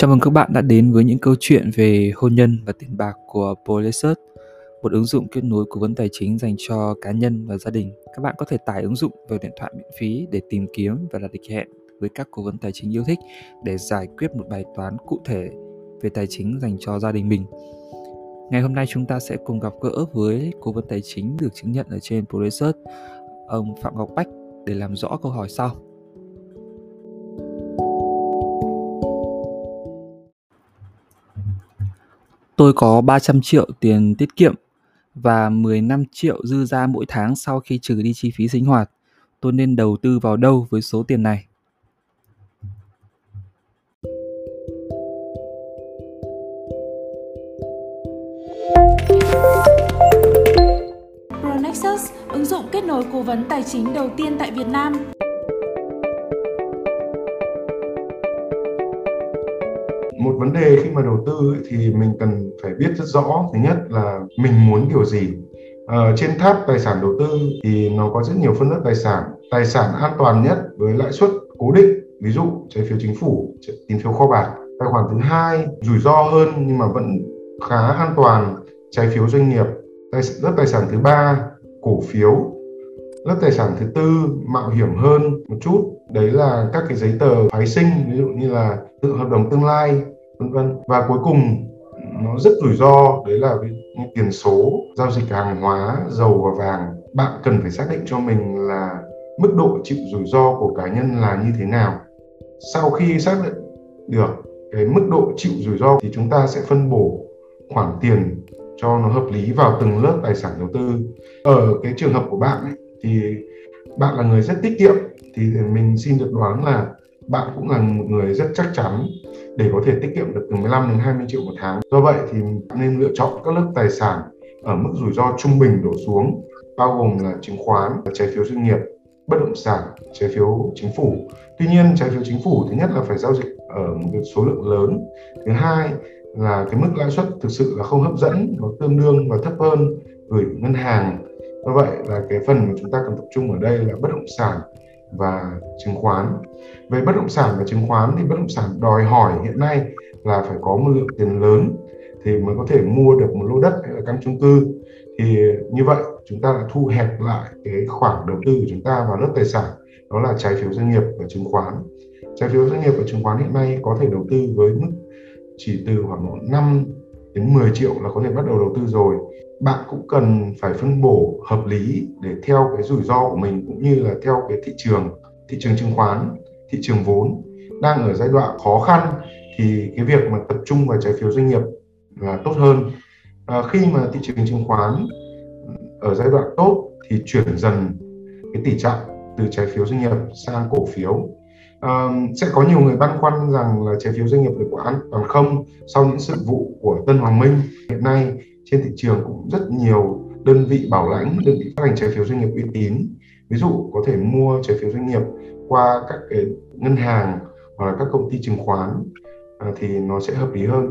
Chào mừng các bạn đã đến với những câu chuyện về hôn nhân và tiền bạc của Polisert, một ứng dụng kết nối cố vấn tài chính dành cho cá nhân và gia đình. Các bạn có thể tải ứng dụng vào điện thoại miễn phí để tìm kiếm và đặt lịch hẹn với các cố vấn tài chính yêu thích để giải quyết một bài toán cụ thể về tài chính dành cho gia đình mình. Ngày hôm nay chúng ta sẽ cùng gặp gỡ với cố vấn tài chính được chứng nhận ở trên Polisert, ông Phạm Ngọc Bách để làm rõ câu hỏi sau. Tôi có 300 triệu tiền tiết kiệm và 15 triệu dư ra mỗi tháng sau khi trừ đi chi phí sinh hoạt. Tôi nên đầu tư vào đâu với số tiền này? Pronexus, ứng dụng kết nối cố vấn tài chính đầu tiên tại Việt Nam. Một vấn đề khi mà đầu tư ấy, thì mình cần phải biết rất rõ. Thứ nhất là mình muốn điều gì. Ờ, trên tháp tài sản đầu tư thì nó có rất nhiều phân lớp tài sản. Tài sản an toàn nhất với lãi suất cố định ví dụ trái phiếu chính phủ tín phiếu kho bạc. Tài khoản thứ hai rủi ro hơn nhưng mà vẫn khá an toàn trái phiếu doanh nghiệp. Tài, lớp tài sản thứ ba cổ phiếu. Lớp tài sản thứ tư mạo hiểm hơn một chút. Đấy là các cái giấy tờ phái sinh ví dụ như là tự hợp đồng tương lai vân vân. Và cuối cùng nó rất rủi ro đấy là tiền số giao dịch hàng hóa dầu và vàng. Bạn cần phải xác định cho mình là mức độ chịu rủi ro của cá nhân là như thế nào. Sau khi xác định được cái mức độ chịu rủi ro thì chúng ta sẽ phân bổ khoản tiền cho nó hợp lý vào từng lớp tài sản đầu tư. Ở cái trường hợp của bạn ấy, thì bạn là người rất tiết kiệm thì mình xin được đoán là bạn cũng là một người rất chắc chắn để có thể tiết kiệm được từ 15 đến 20 triệu một tháng. Do vậy thì nên lựa chọn các lớp tài sản ở mức rủi ro trung bình đổ xuống bao gồm là chứng khoán, trái phiếu doanh nghiệp, bất động sản, trái phiếu chính phủ. Tuy nhiên trái phiếu chính phủ thứ nhất là phải giao dịch ở một cái số lượng lớn. Thứ hai là cái mức lãi suất thực sự là không hấp dẫn, nó tương đương và thấp hơn gửi ngân hàng do vậy là cái phần mà chúng ta cần tập trung ở đây là bất động sản và chứng khoán. Về bất động sản và chứng khoán thì bất động sản đòi hỏi hiện nay là phải có một lượng tiền lớn thì mới có thể mua được một lô đất hay là căn chung cư. Thì như vậy, chúng ta đã thu hẹp lại cái khoản đầu tư của chúng ta vào lớp tài sản, đó là trái phiếu doanh nghiệp và chứng khoán. Trái phiếu doanh nghiệp và chứng khoán hiện nay có thể đầu tư với mức chỉ từ khoảng 5 đến 10 triệu là có thể bắt đầu đầu tư rồi. Bạn cũng cần phải phân bổ hợp lý để theo cái rủi ro của mình cũng như là theo cái thị trường thị trường chứng khoán thị trường vốn. Đang ở giai đoạn khó khăn thì cái việc mà tập trung vào trái phiếu doanh nghiệp là tốt hơn. À, khi mà thị trường chứng khoán ở giai đoạn tốt thì chuyển dần cái tỷ trọng từ trái phiếu doanh nghiệp sang cổ phiếu um, sẽ có nhiều người băn khoăn rằng là trái phiếu doanh nghiệp được có an toàn không sau những sự vụ của Tân Hoàng Minh. Hiện nay trên thị trường cũng rất nhiều đơn vị bảo lãnh đơn vị phát hành trái phiếu doanh nghiệp uy tín. Ví dụ có thể mua trái phiếu doanh nghiệp qua các cái ngân hàng hoặc là các công ty chứng khoán à, thì nó sẽ hợp lý hơn.